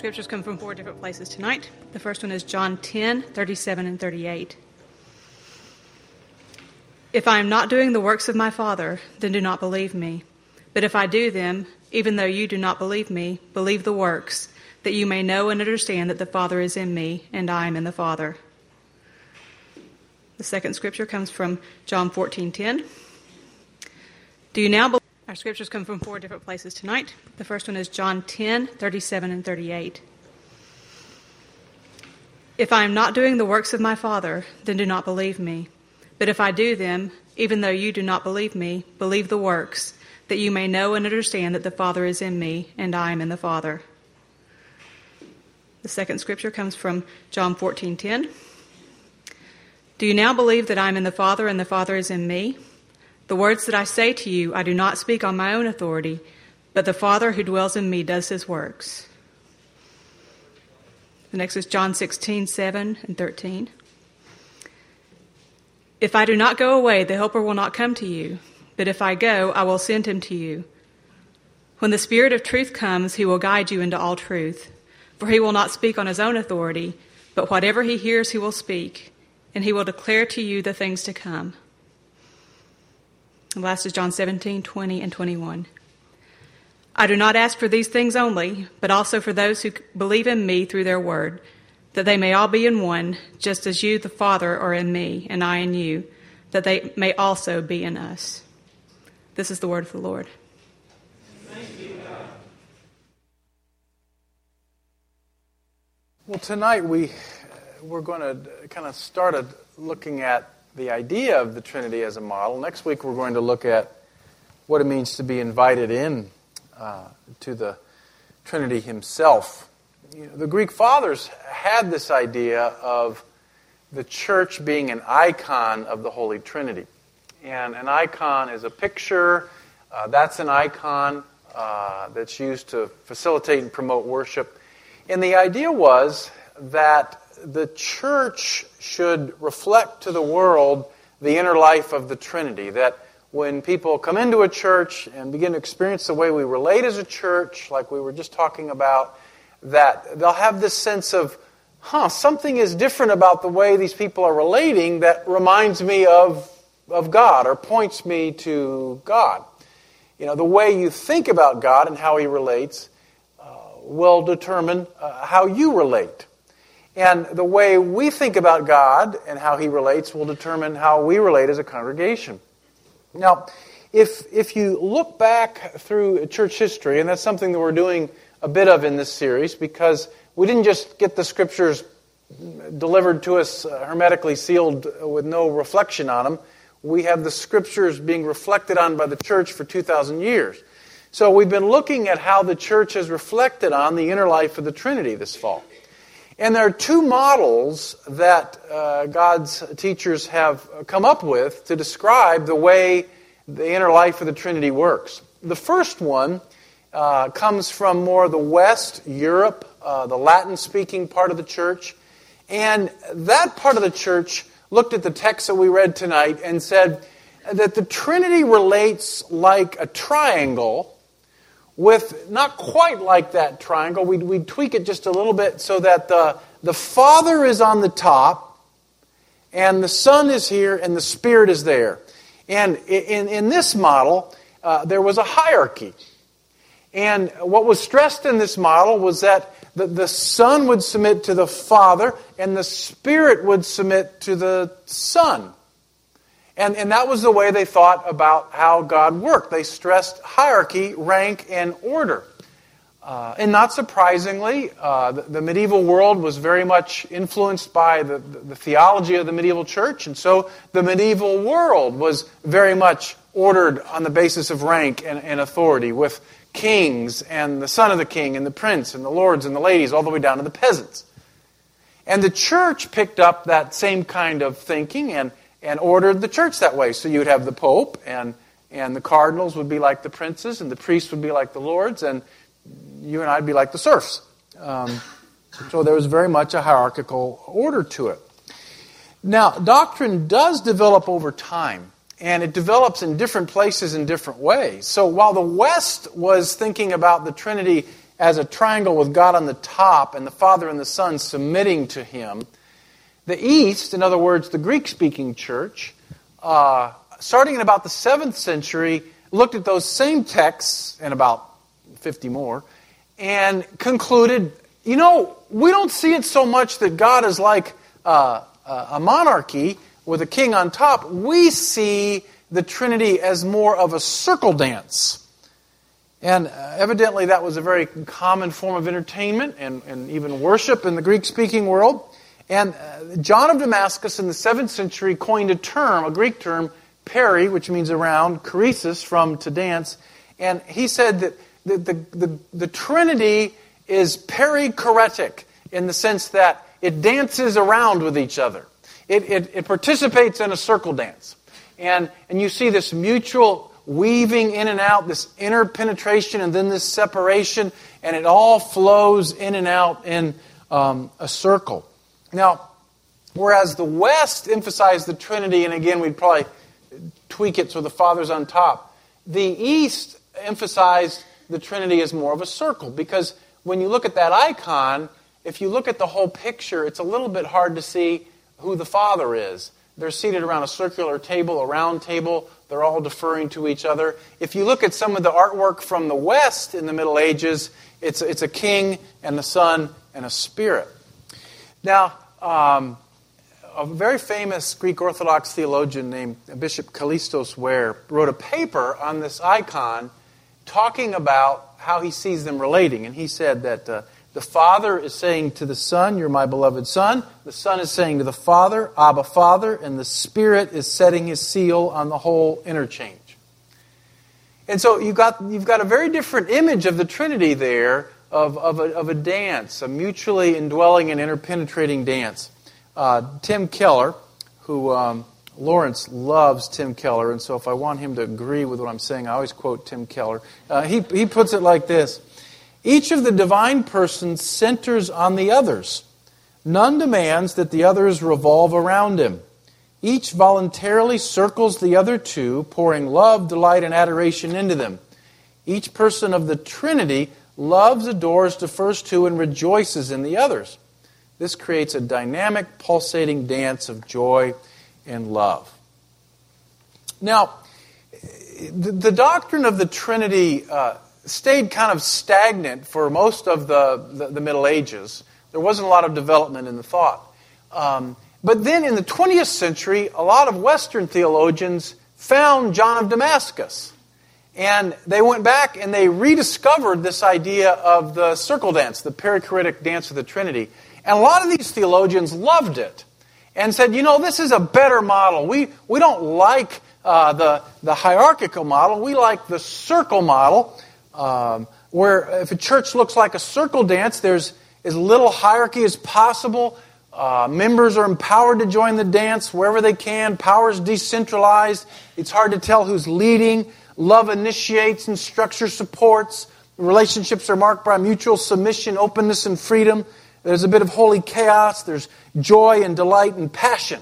scriptures come from four different places tonight. The first one is John 10, 37 and 38. If I am not doing the works of my Father, then do not believe me. But if I do them, even though you do not believe me, believe the works, that you may know and understand that the Father is in me, and I am in the Father. The second scripture comes from John 14, 10. Do you now believe? Our scriptures come from four different places tonight. The first one is John 10, 37 and 38. If I am not doing the works of my Father, then do not believe me. But if I do them, even though you do not believe me, believe the works, that you may know and understand that the Father is in me, and I am in the Father. The second scripture comes from John 14, 10. Do you now believe that I am in the Father, and the Father is in me? The words that I say to you, I do not speak on my own authority, but the Father who dwells in me does his works. The next is John 16, 7 and 13. If I do not go away, the Helper will not come to you, but if I go, I will send him to you. When the Spirit of truth comes, he will guide you into all truth, for he will not speak on his own authority, but whatever he hears, he will speak, and he will declare to you the things to come. The last is John 17, 20, and 21. I do not ask for these things only, but also for those who believe in me through their word, that they may all be in one, just as you, the Father, are in me, and I in you, that they may also be in us. This is the word of the Lord. Well, tonight we we're going to kind of start looking at the idea of the Trinity as a model. Next week, we're going to look at what it means to be invited in uh, to the Trinity Himself. You know, the Greek fathers had this idea of the church being an icon of the Holy Trinity. And an icon is a picture, uh, that's an icon uh, that's used to facilitate and promote worship. And the idea was that the church should reflect to the world the inner life of the Trinity. That when people come into a church and begin to experience the way we relate as a church, like we were just talking about, that they'll have this sense of, huh, something is different about the way these people are relating that reminds me of, of God or points me to God. You know, the way you think about God and how He relates uh, will determine uh, how you relate. And the way we think about God and how He relates will determine how we relate as a congregation. Now, if, if you look back through church history, and that's something that we're doing a bit of in this series, because we didn't just get the scriptures delivered to us hermetically sealed with no reflection on them. We have the scriptures being reflected on by the church for 2,000 years. So we've been looking at how the church has reflected on the inner life of the Trinity this fall. And there are two models that uh, God's teachers have come up with to describe the way the inner life of the Trinity works. The first one uh, comes from more the West, Europe, uh, the Latin speaking part of the church. And that part of the church looked at the text that we read tonight and said that the Trinity relates like a triangle with not quite like that triangle. We'd, we'd tweak it just a little bit so that the, the Father is on the top, and the Son is here, and the Spirit is there. And in, in this model, uh, there was a hierarchy. And what was stressed in this model was that the, the Son would submit to the Father, and the Spirit would submit to the Son. And, and that was the way they thought about how God worked. They stressed hierarchy, rank, and order. Uh, and not surprisingly, uh, the, the, medieval world was very much influenced by the, the, the, theology of the medieval church, and so the medieval world was very much ordered on the basis of rank and, and authority, with kings and the son of the king and the prince and the lords and the ladies, all the way down to the peasants. And the church picked up that same kind of thinking and and ordered the church that way. So you'd have the Pope, and, and the cardinals would be like the princes, and the priests would be like the lords, and you and I'd be like the serfs. Um, so there was very much a hierarchical order to it. Now, doctrine does develop over time, and it develops in different places in different ways. So while the West was thinking about the Trinity as a triangle with God on the top and the Father and the Son submitting to him. The East, in other words, the Greek speaking church, uh, starting in about the 7th century, looked at those same texts and about 50 more and concluded you know, we don't see it so much that God is like uh, a monarchy with a king on top. We see the Trinity as more of a circle dance. And uh, evidently, that was a very common form of entertainment and, and even worship in the Greek speaking world. And uh, John of Damascus in the 7th century coined a term, a Greek term, peri, which means around, choresis, from to dance. And he said that the, the, the, the Trinity is perichoretic in the sense that it dances around with each other. It, it, it participates in a circle dance. And, and you see this mutual weaving in and out, this interpenetration and then this separation, and it all flows in and out in um, a circle. Now, whereas the West emphasized the Trinity, and again, we'd probably tweak it so the Father's on top, the East emphasized the Trinity as more of a circle because when you look at that icon, if you look at the whole picture, it's a little bit hard to see who the Father is. They're seated around a circular table, a round table. They're all deferring to each other. If you look at some of the artwork from the West in the Middle Ages, it's, it's a king and the son and a spirit. Now, um, a very famous Greek Orthodox theologian named Bishop Kallistos Ware wrote a paper on this icon talking about how he sees them relating. And he said that uh, the Father is saying to the Son, You're my beloved Son. The Son is saying to the Father, Abba, Father. And the Spirit is setting his seal on the whole interchange. And so you've got, you've got a very different image of the Trinity there of, of, a, of a dance, a mutually indwelling and interpenetrating dance. Uh, Tim Keller, who um, Lawrence loves Tim Keller, and so if I want him to agree with what I'm saying, I always quote Tim Keller. Uh, he, he puts it like this Each of the divine persons centers on the others. None demands that the others revolve around him. Each voluntarily circles the other two, pouring love, delight, and adoration into them. Each person of the Trinity loves, adores the first two, and rejoices in the others. This creates a dynamic, pulsating dance of joy and love. Now, the, doctrine of the Trinity uh, stayed kind of stagnant for most of the, the, the, Middle Ages. There wasn't a lot of development in the thought. Um, but then in the 20th century, a lot of Western theologians found John of Damascus. And they went back and they rediscovered this idea of the circle dance, the perichoretic dance of the Trinity. And a lot of these theologians loved it and said, you know, this is a better model. We, we don't like uh, the, the hierarchical model, we like the circle model, um, where if a church looks like a circle dance, there's as little hierarchy as possible. Uh, members are empowered to join the dance wherever they can. Power is decentralized. It's hard to tell who's leading. Love initiates and structure supports. Relationships are marked by mutual submission, openness, and freedom. There's a bit of holy chaos. There's joy and delight and passion.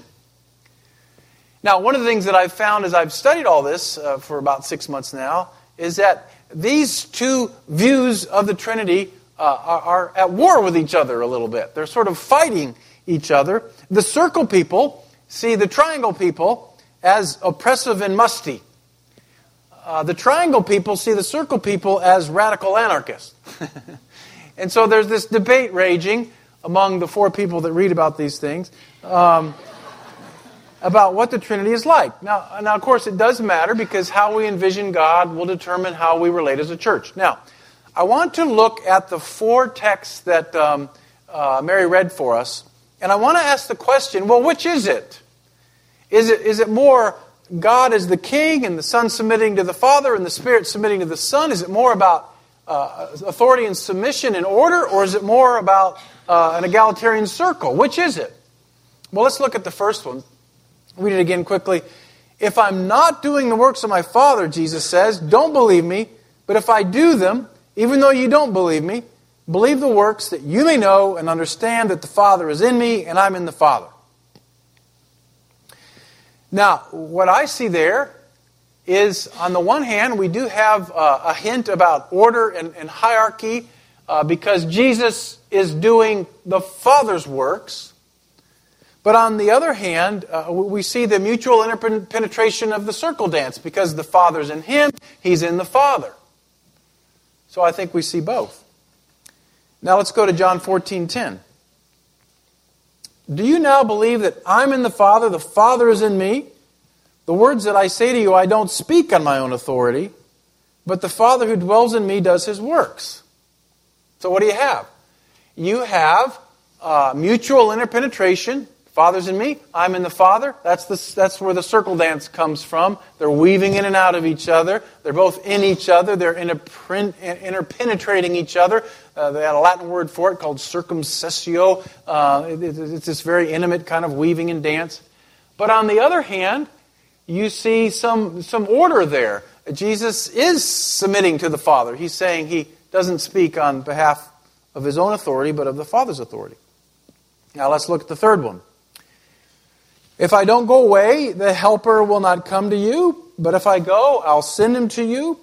Now, one of the things that I've found as I've studied all this uh, for about six months now is that these two views of the Trinity uh, are, are at war with each other a little bit. They're sort of fighting each other. The circle people see the triangle people as oppressive and musty. Uh, the triangle people see the circle people as radical anarchists. And so there's this debate raging among the four people that read about these things um, about what the Trinity is like. Now, now, of course, it does matter because how we envision God will determine how we relate as a church. Now, I want to look at the four texts that um, uh, Mary read for us, and I want to ask the question well, which is it? Is it, is it more God as the king and the Son submitting to the Father and the Spirit submitting to the Son? Is it more about uh, authority and submission and order, or is it more about uh, an egalitarian circle? Which is it? Well, let's look at the first one. Read it again quickly. If I'm not doing the works of my Father, Jesus says, don't believe me. But if I do them, even though you don't believe me, believe the works that you may know and understand that the Father is in me and I'm in the Father. Now, what I see there is, on the one hand, we do have uh, a hint about order and, and hierarchy uh, because Jesus is doing the Father's works. But on the other hand, uh, we see the mutual interpenetration of the circle dance because the Father's in Him, He's in the Father. So I think we see both. Now let's go to John 14 10. Do you now believe that I'm in the Father, the Father is in me? The words that I say to you, I don't speak on my own authority, but the Father who dwells in me does his works. So what do you have? You have uh, mutual interpenetration Father's in me, I'm in the Father. That's, the, that's where the circle dance comes from. They're weaving in and out of each other. They're both in each other. They're interpenetrating each other. Uh, they had a Latin word for it called circumcessio. Uh, it, it's this very intimate kind of weaving and dance. But on the other hand, you see some, some order there. Jesus is submitting to the Father. He's saying he doesn't speak on behalf of his own authority, but of the Father's authority. Now let's look at the third one. If I don't go away, the Helper will not come to you, but if I go, I'll send him to you.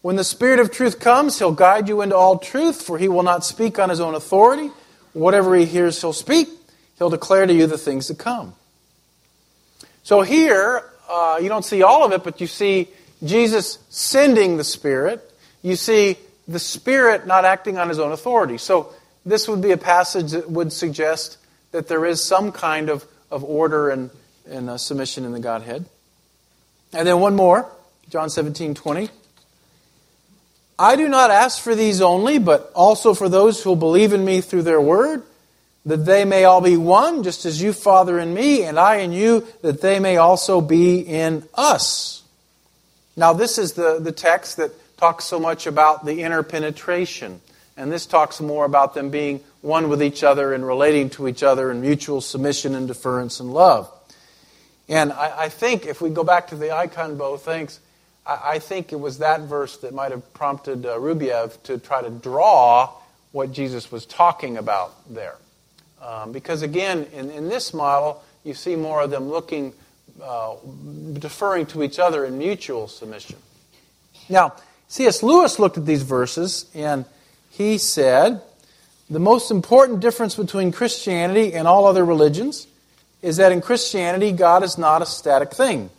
When the Spirit of truth comes, he'll guide you into all truth, for he will not speak on his own authority. Whatever he hears, he'll speak. He'll declare to you the things to come. So here, uh, you don't see all of it, but you see Jesus sending the Spirit. You see the Spirit not acting on his own authority. So this would be a passage that would suggest that there is some kind of of order and, and uh, submission in the Godhead. And then one more, John 17, 20. I do not ask for these only, but also for those who will believe in me through their word, that they may all be one, just as you, Father, in me, and I in you, that they may also be in us. Now, this is the, the text that talks so much about the interpenetration. And this talks more about them being one with each other and relating to each other in mutual submission and deference and love. And I, I think if we go back to the icon bow, thanks, I, I, think it was that verse that might have prompted uh, Rublev to try to draw what Jesus was talking about there. Um, because again, in, in this model, you see more of them looking, uh, deferring to each other in mutual submission. Now, C.S. Lewis looked at these verses and he said, The most important difference between Christianity and all other religions is that in Christianity, God is not a static thing.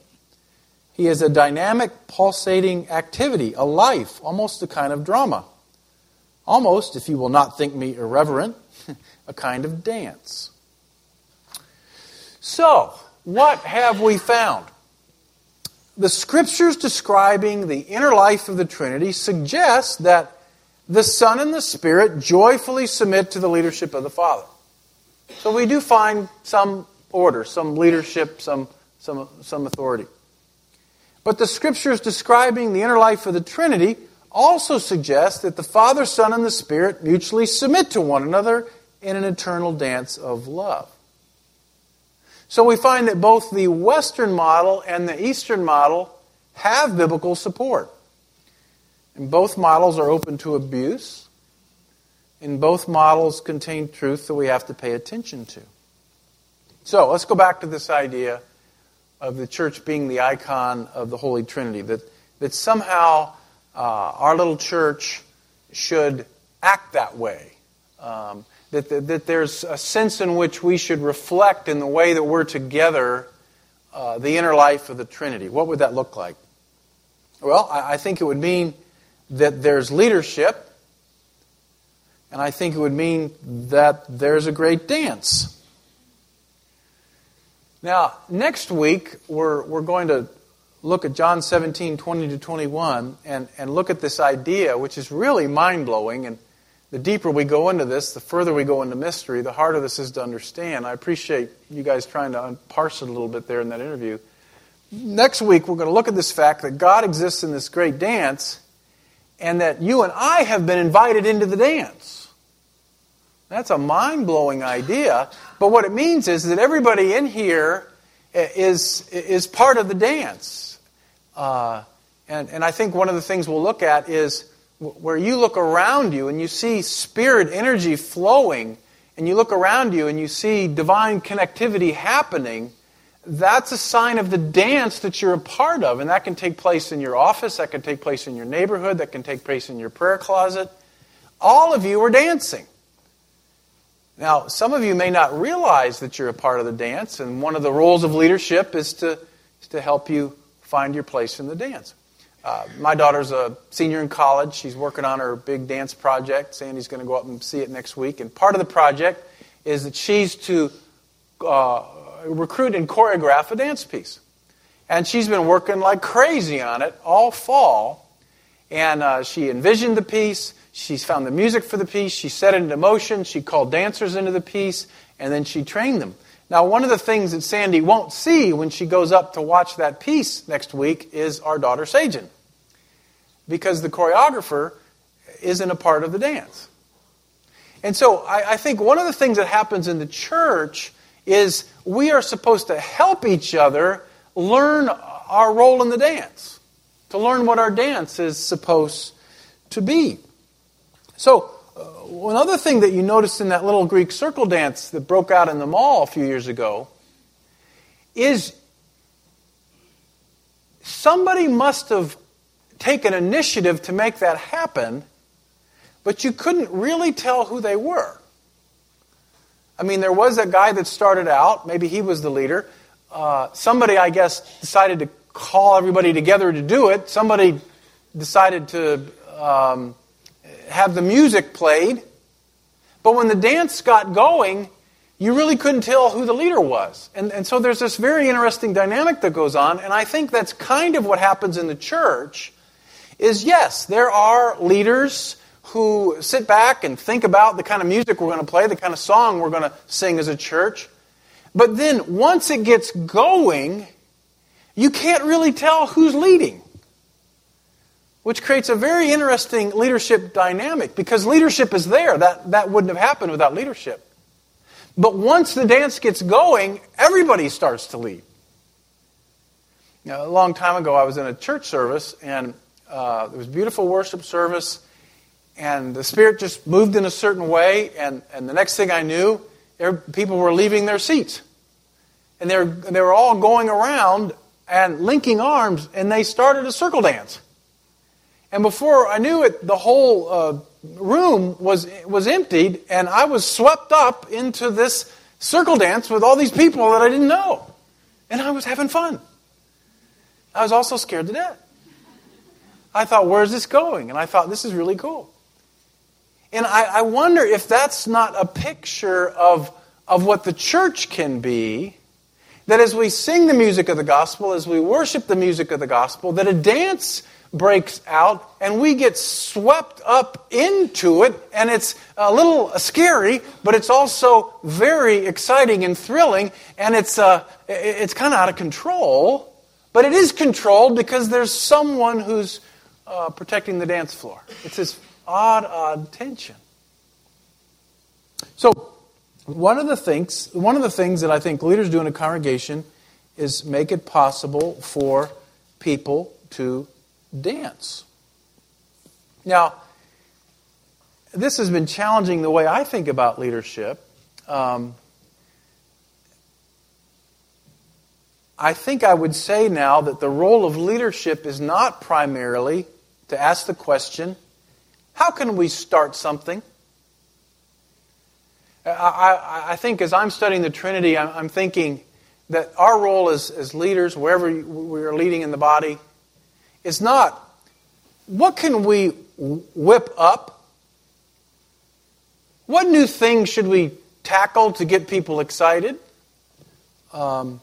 He is a dynamic, pulsating activity, a life, almost a kind of drama. Almost, if you will not think me irreverent, a kind of dance. So, what have we found? The scriptures describing the inner life of the Trinity suggest that the Son and the Spirit joyfully submit to the leadership of the Father. So we do find some order, some leadership, some, some, some authority. But the scriptures describing the inner life of the Trinity also suggest that the Father, Son, and the Spirit mutually submit to one another in an eternal dance of love. So we find that both the Western model and the Eastern model have biblical support. And both models are open to abuse. And both models contain truth that we have to pay attention to. So let's go back to this idea of the church being the icon of the Holy Trinity. That, that somehow uh, our little church should act that way. Um, that, that, that, there's a sense in which we should reflect in the way that we're together uh, the inner life of the Trinity. What would that look like? Well, I, I think it would mean that there's leadership, and I think it would mean that there's a great dance. Now, next week, we're, we're going to look at John 17, 20 to 21, and, and look at this idea, which is really mind blowing. And the deeper we go into this, the further we go into mystery, the harder this is to understand. I appreciate you guys trying to parse it a little bit there in that interview. Next week, we're going to look at this fact that God exists in this great dance and that you and I have been invited into the dance. That's a mind blowing idea, but what it means is that everybody in here is, is part of the dance. Uh, and, and I think one of the things we'll look at is where you look around you and you see spirit energy flowing, and you look around you and you see divine connectivity happening that's a sign of the dance that you're a part of. And that can take place in your office, that can take place in your neighborhood, that can take place in your prayer closet. all of you are dancing. Now, some of you may not realize that you're a part of the dance, and one of the roles of leadership is to, is to help you find your place in the dance. Uh, my daughter's a senior in college. She's working on her big dance project. Sandy's going to go up and see it next week. And part of the project is that she's to uh, recruit and choreograph a dance piece. And she's been working like crazy on it all fall. And uh, she envisioned the piece. She's found the music for the piece. She set it into motion. She called dancers into the piece. And then she trained them. Now, one of the things that Sandy won't see when she goes up to watch that piece next week is our daughter Sajin. Because the choreographer isn't a part of the dance. And so I, I, think one of the things that happens in the church is we are supposed to help each other learn our role in the dance, to learn what our dance is supposed to be. So, uh, another thing that you noticed in that little Greek circle dance that broke out in the mall a few years ago is somebody must have taken initiative to make that happen, but you couldn't really tell who they were. I mean, there was a guy that started out, maybe he was the leader. Uh, somebody, I guess, decided to call everybody together to do it. Somebody decided to um, have the music played. But when the dance got going, you really couldn't tell who the leader was. And, and so there's this very interesting dynamic that goes on, and I think that's kind of what happens in the church is yes, there are leaders who sit back and think about the kind of music we're going to play, the kind of song we're going to sing as a church. But then once it gets going, you can't really tell who's leading which creates a very interesting leadership dynamic because leadership is there. That, that wouldn't have happened without leadership. But once the dance gets going, everybody starts to lead. Now, a long time ago, I was in a church service, and uh, there was beautiful worship service, and the Spirit just moved in a certain way, and, and the next thing I knew, people were leaving their seats. And they were, they were all going around and linking arms, and they started a circle dance. And before I knew it, the whole uh, room was, was emptied, and I was swept up into this circle dance with all these people that I didn't know. And I was having fun. I was also scared to death. I thought, where's this going? And I thought, this is really cool. And I, I wonder if that's not a picture of, of what the church can be. That as we sing the music of the gospel, as we worship the music of the gospel, that a dance breaks out and we get swept up into it and it's a little scary but it's also very exciting and thrilling and it's uh, it's kind of out of control but it is controlled because there's someone who's uh, protecting the dance floor it's this odd odd tension so one of the things one of the things that i think leaders do in a congregation is make it possible for people to dance. Now, this has been challenging the way I think about leadership. Um, I think I would say now that the role of leadership is not primarily to ask the question how can we start something? I, I, I think as I'm studying the Trinity, I'm, I'm thinking that our role as, as leaders, wherever we are leading in the body, is not what can we whip up? What new things should we tackle to get people excited? Um,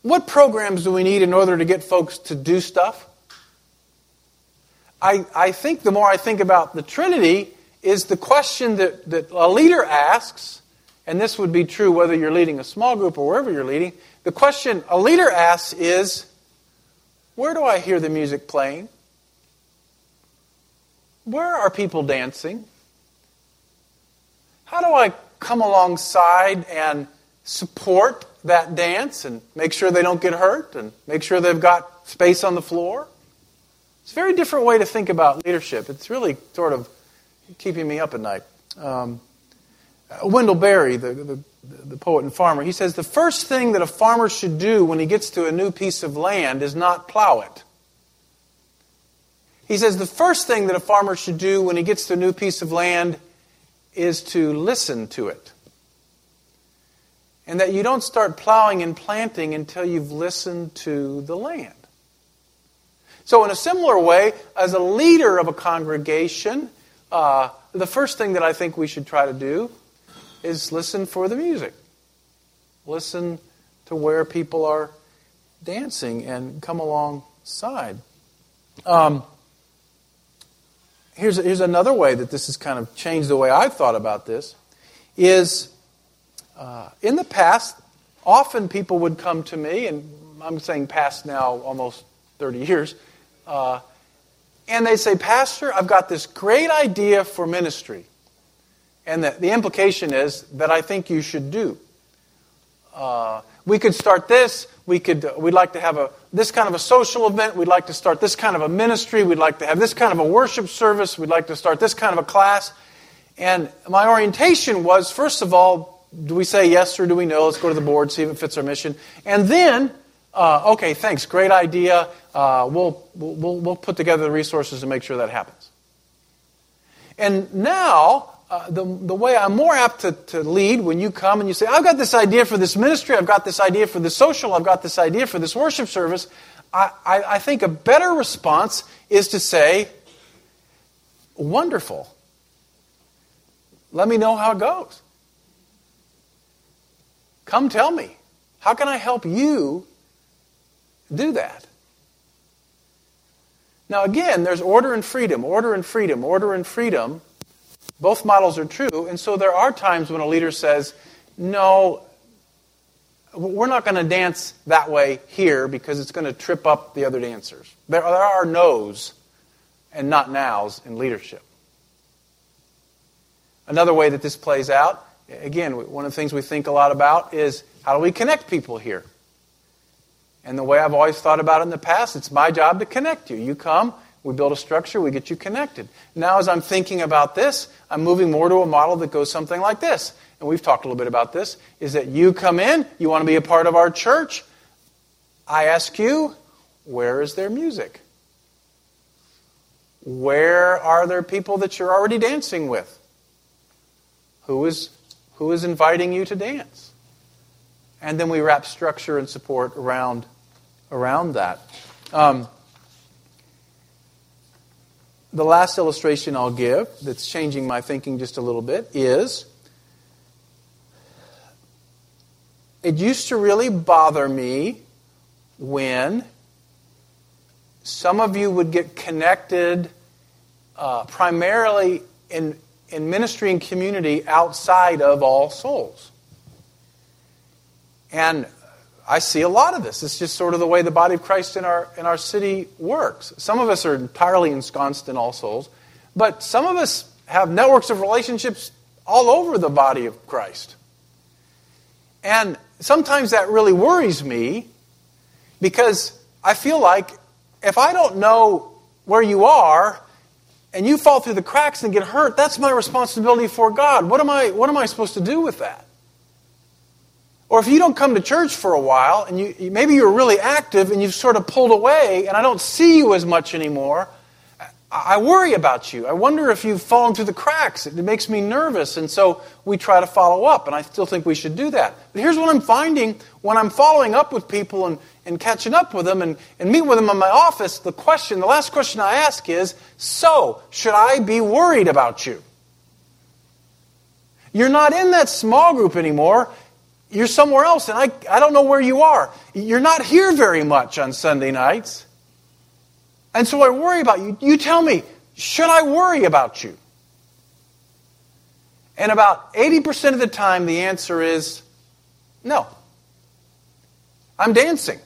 what programs do we need in order to get folks to do stuff? I, I think the more I think about the Trinity, is the question that, that a leader asks, and this would be true whether you're leading a small group or wherever you're leading. The question a leader asks is where do I hear the music playing? Where are people dancing? How do I come alongside and support that dance and make sure they don't get hurt and make sure they've got space on the floor? It's a very different way to think about leadership. It's really sort of keeping me up at night. Um, Wendell Berry, the, the, the poet and farmer, he says the first thing that a farmer should do when he gets to a new piece of land is not plow it. He says the first thing that a farmer should do when he gets to a new piece of land is to listen to it. And that you don't start plowing and planting until you've listened to the land. So, in a similar way, as a leader of a congregation, uh, the first thing that I think we should try to do is listen for the music. Listen to where people are dancing and come alongside. Um, here's, here's another way that this has kind of changed the way I've thought about this is uh, in the past, often people would come to me, and I'm saying past now almost 30 years, uh, and they say, Pastor, I've got this great idea for ministry. And the, the implication is that I think you should do. Uh, we could start this. We could, uh, we'd like to have a, this kind of a social event. We'd like to start this kind of a ministry. We'd like to have this kind of a worship service. We'd like to start this kind of a class. And my orientation was, first of all, do we say yes or do we no? Let's go to the board, see if it fits our mission. And then, uh, okay, thanks, great idea. Uh, we'll, we'll, we'll put together the resources to make sure that happens. And now, uh, the, the way I'm more apt to, to lead when you come and you say, I've got this idea for this ministry, I've got this idea for this social, I've got this idea for this worship service, I, I, I think a better response is to say, Wonderful. Let me know how it goes. Come tell me. How can I help you do that? Now, again, there's order and freedom, order and freedom, order and freedom. Both models are true. And so there are times when a leader says, no, we're not going to dance that way here because it's going to trip up the other dancers. There, are no's and not nows in leadership. Another way that this plays out, again, one of the things we think a lot about is how do we connect people here? And the way I've always thought about it in the past, it's my job to connect you. You come, we build a structure, we get you connected. Now, as I'm thinking about this, I'm moving more to a model that goes something like this. And we've talked a little bit about this is that you come in, you want to be a part of our church. I ask you, where is their music? Where are there people that you're already dancing with? Who is, who is inviting you to dance? And then we wrap structure and support around, around that. Um, the last illustration I'll give that's changing my thinking just a little bit is it used to really bother me when some of you would get connected uh, primarily in, in ministry and community outside of all souls. And I see a lot of this. It's just sort of the way the body of Christ in our, in our city works. Some of us are entirely ensconced in all souls, but some of us have networks of relationships all over the body of Christ. And sometimes that really worries me because I feel like if I don't know where you are and you fall through the cracks and get hurt, that's my responsibility for God. What am I, what am I supposed to do with that? Or if you don't come to church for a while and you, maybe you're really active and you've sort of pulled away and I don't see you as much anymore, I worry about you. I wonder if you've fallen through the cracks. It makes me nervous. And so we try to follow up, and I still think we should do that. But here's what I'm finding when I'm following up with people and, and catching up with them and, and meet with them in my office, the question, the last question I ask is So, should I be worried about you? You're not in that small group anymore you're somewhere else, and I, I don't know where you are. You're not here very much on Sunday nights. And so I worry about you. You tell me, should I worry about you? And about 80% of the time, the answer is no. I'm dancing.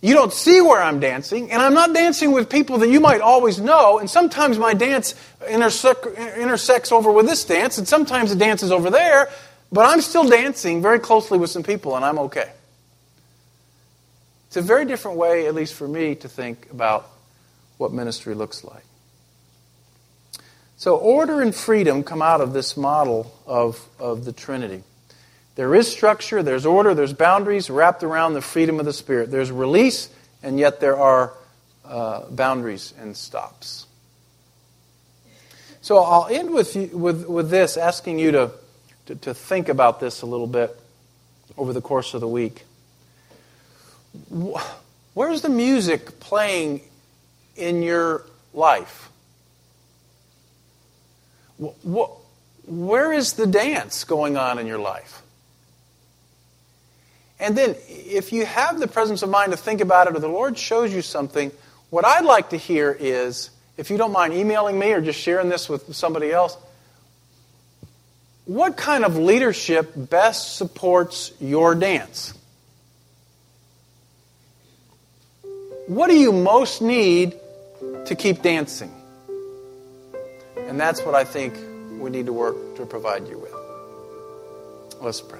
You don't see where I'm dancing, and I'm not dancing with people that you might always know, and sometimes my dance intersects over with this dance, and sometimes the dance is over there, but I'm still dancing very closely with some people, and I'm okay. It's a very different way, at least for me, to think about what ministry looks like. So, order and freedom come out of this model of, of the Trinity. There is structure, there's order, there's boundaries wrapped around the freedom of the Spirit. There's release, and yet there are uh, boundaries and stops. So I'll end with, you, with, with this, asking you to, to, to think about this a little bit over the course of the week. Where's the music playing in your life? Where is the dance going on in your life? And then, if you have the presence of mind to think about it, or the Lord shows you something, what I'd like to hear is if you don't mind emailing me or just sharing this with somebody else, what kind of leadership best supports your dance? What do you most need to keep dancing? And that's what I think we need to work to provide you with. Let's pray.